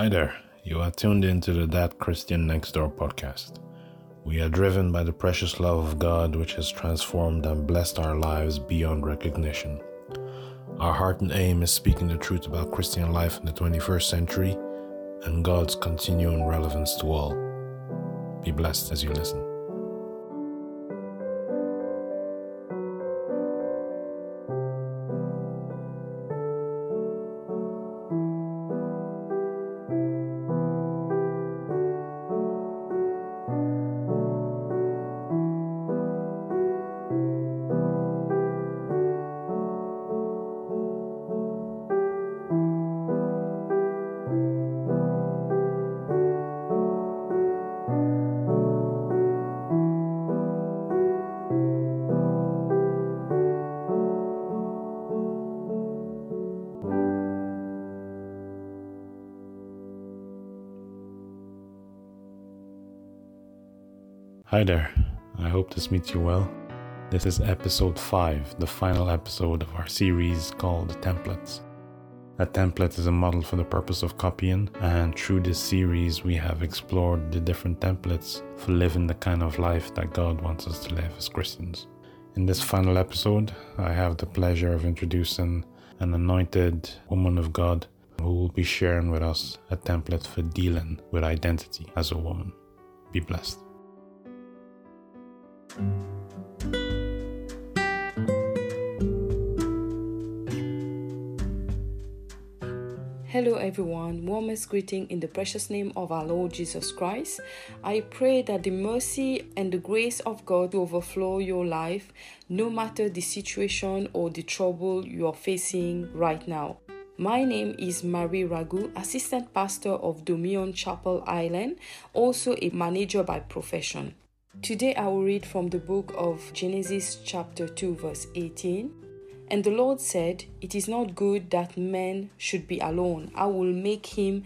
Hi there. You are tuned into the That Christian Next Door podcast. We are driven by the precious love of God, which has transformed and blessed our lives beyond recognition. Our heart and aim is speaking the truth about Christian life in the 21st century and God's continuing relevance to all. Be blessed as you listen. Hi there. I hope this meets you well. This is episode 5, the final episode of our series called Templates. A template is a model for the purpose of copying, and through this series, we have explored the different templates for living the kind of life that God wants us to live as Christians. In this final episode, I have the pleasure of introducing an anointed woman of God who will be sharing with us a template for dealing with identity as a woman. Be blessed. Hello, everyone. Warmest greeting in the precious name of our Lord Jesus Christ. I pray that the mercy and the grace of God will overflow your life, no matter the situation or the trouble you are facing right now. My name is Marie Raghoo, Assistant Pastor of Dominion Chapel Island, also a manager by profession. Today I will read from the book of Genesis, chapter 2, verse 18. And the Lord said, It is not good that man should be alone. I will make him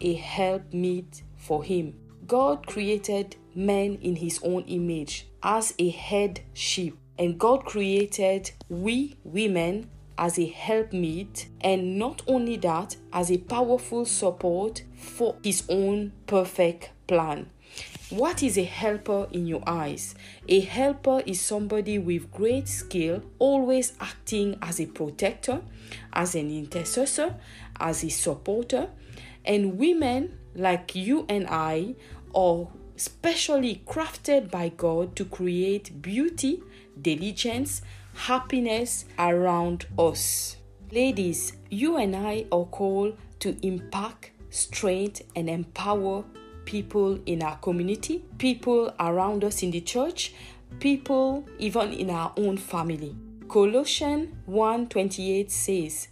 a helpmeet for him. God created man in his own image as a head sheep, and God created we women as a helpmeet, and not only that, as a powerful support for his own perfect plan. What is a helper in your eyes? A helper is somebody with great skill, always acting as a protector, as an intercessor, as a supporter. And women like you and I are specially crafted by God to create beauty, diligence, happiness around us. Ladies, you and I are called to impact, strength, and empower people in our community, people around us in the church, people even in our own family. Colossians 1:28 says,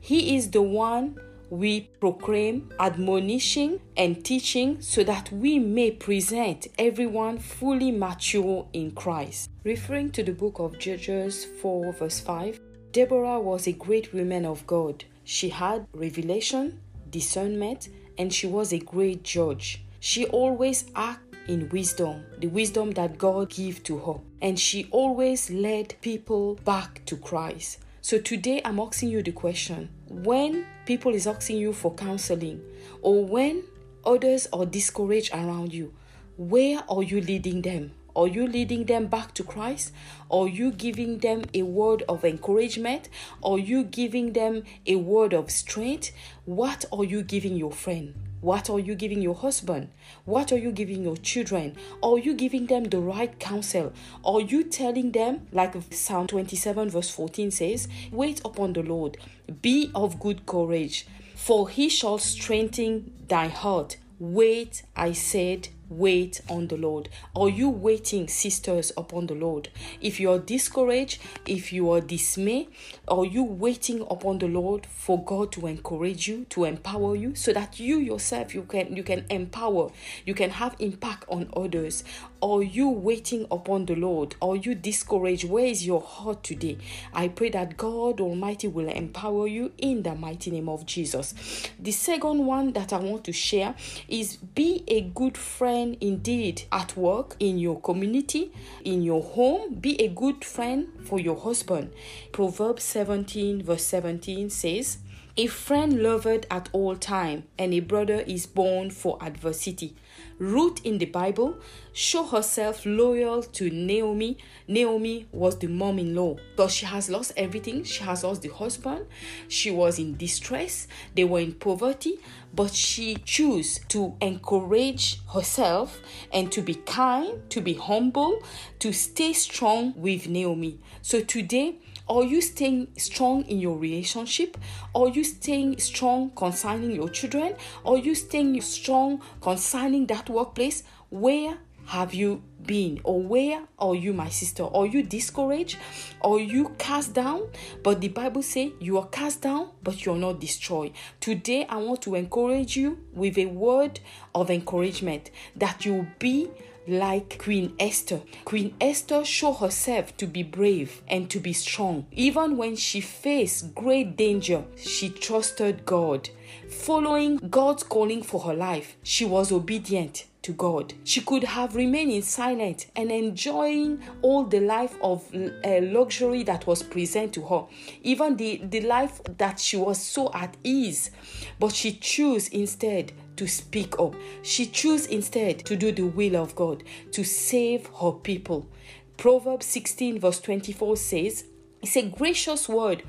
"He is the one we proclaim, admonishing and teaching so that we may present everyone fully mature in Christ." Referring to the book of Judges 4 verse 5, Deborah was a great woman of God. She had revelation, discernment, and she was a great judge. She always acted in wisdom, the wisdom that God gave to her. And she always led people back to Christ. So today I'm asking you the question when people is asking you for counseling or when others are discouraged around you, where are you leading them? Are you leading them back to Christ? Are you giving them a word of encouragement? Are you giving them a word of strength? What are you giving your friend? What are you giving your husband? What are you giving your children? Are you giving them the right counsel? Are you telling them, like Psalm 27, verse 14 says, Wait upon the Lord, be of good courage, for he shall strengthen thy heart. Wait, I said, wait on the Lord. Are you waiting, sisters, upon the Lord? If you are discouraged, if you are dismayed, are you waiting upon the Lord for God to encourage you, to empower you, so that you yourself you can you can empower, you can have impact on others? Are you waiting upon the Lord? Are you discouraged? Where is your heart today? I pray that God Almighty will empower you in the mighty name of Jesus. The second one that I want to share is be a good friend indeed at work, in your community, in your home. Be a good friend for your husband. Proverbs 17, verse 17 says, A friend loved at all time, and a brother is born for adversity. Ruth in the Bible show herself loyal to Naomi. Naomi was the mom-in-law, but she has lost everything. She has lost the husband. She was in distress. They were in poverty, but she chose to encourage herself and to be kind, to be humble, to stay strong with Naomi. So today are you staying strong in your relationship? Are you staying strong concerning your children? Are you staying strong concerning that workplace? Where have you been or where are you my sister are you discouraged are you cast down but the bible say you are cast down but you're not destroyed today i want to encourage you with a word of encouragement that you be like Queen Esther. Queen Esther showed herself to be brave and to be strong. Even when she faced great danger, she trusted God. Following God's calling for her life, she was obedient to God. She could have remained silent and enjoying all the life of uh, luxury that was present to her, even the, the life that she was so at ease. But she chose instead to speak up. She chose instead to do the will of God, to save her people. Proverbs 16, verse 24 says, It's a gracious word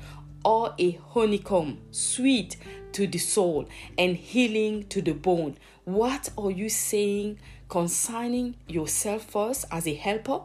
or a honeycomb, sweet to the soul and healing to the bone. What are you saying concerning yourself first as a helper?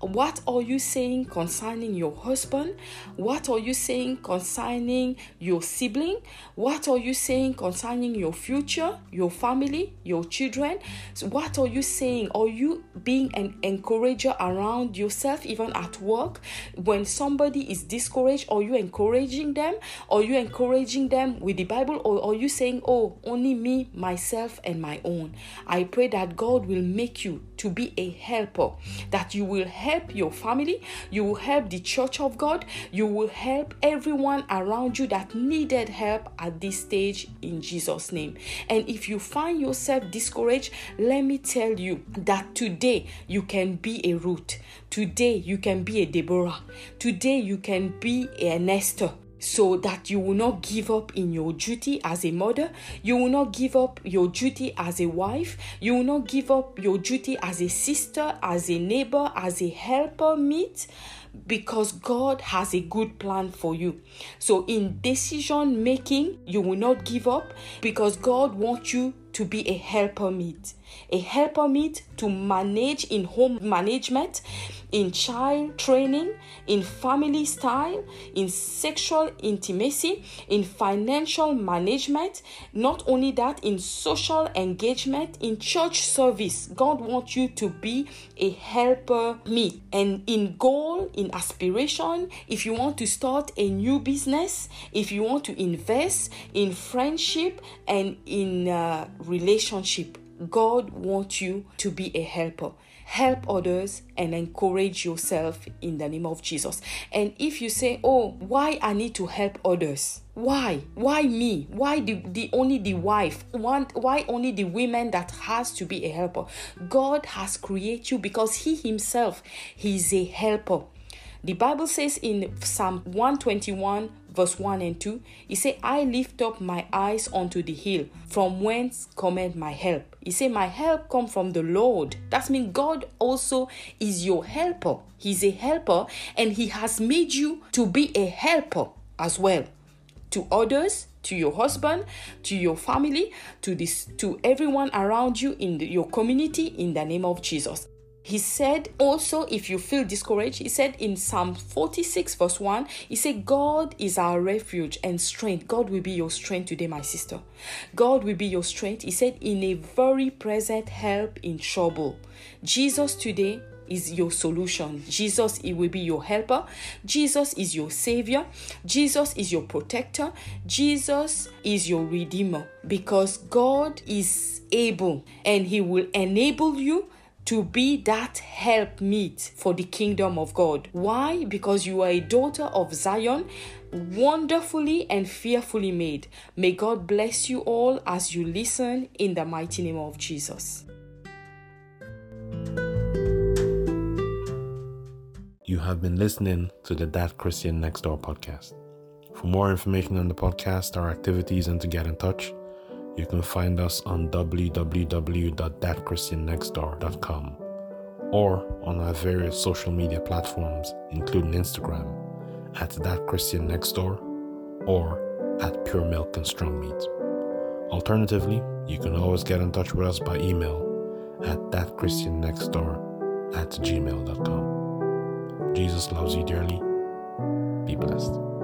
What are you saying concerning your husband? What are you saying concerning your sibling? What are you saying concerning your future, your family, your children? So what are you saying? Are you being an encourager around yourself, even at work? When somebody is discouraged, are you encouraging them? Are you encouraging them with the Bible? Or are you saying, Oh, only me, myself, and my own? I pray that God will make you to be a helper, that you will help your family, you will help the church of God, you will help everyone around you that needed help at this stage in Jesus' name. And if you find yourself discouraged, let me tell you that today you can be a Ruth, today you can be a Deborah, today you can be an Esther so that you will not give up in your duty as a mother, you will not give up your duty as a wife, you will not give up your duty as a sister, as a neighbor, as a helper meet because God has a good plan for you. So in decision making, you will not give up because God wants you to be a helper meet. A helper meet to manage in home management, in child training, in family style, in sexual intimacy, in financial management, not only that, in social engagement, in church service. God wants you to be a helper meet. And in goal, in aspiration, if you want to start a new business, if you want to invest in friendship and in uh, relationship, God wants you to be a helper. Help others and encourage yourself in the name of Jesus. And if you say, Oh, why I need to help others? Why? Why me? Why the, the only the wife? Why only the women that has to be a helper? God has created you because He Himself He's a helper. The Bible says in Psalm 121 verse 1 and 2, he said, I lift up my eyes unto the hill, from whence cometh my help. He said, My help come from the Lord. That means God also is your helper. He's a helper, and He has made you to be a helper as well to others to your husband to your family to this to everyone around you in the, your community in the name of jesus he said also, if you feel discouraged, he said in Psalm 46, verse 1, he said, God is our refuge and strength. God will be your strength today, my sister. God will be your strength. He said, in a very present help in trouble. Jesus today is your solution. Jesus it will be your helper. Jesus is your savior. Jesus is your protector. Jesus is your redeemer because God is able and he will enable you to be that helpmeet for the kingdom of God. Why? Because you are a daughter of Zion, wonderfully and fearfully made. May God bless you all as you listen in the mighty name of Jesus. You have been listening to the That Christian Next Door podcast. For more information on the podcast, our activities, and to get in touch, you can find us on www.thatchristiannextdoor.com or on our various social media platforms, including Instagram at That Christian Next Door or at Pure Milk and Strong Meat. Alternatively, you can always get in touch with us by email at thatchristiannextdoor at gmail.com. Jesus loves you dearly. Be blessed.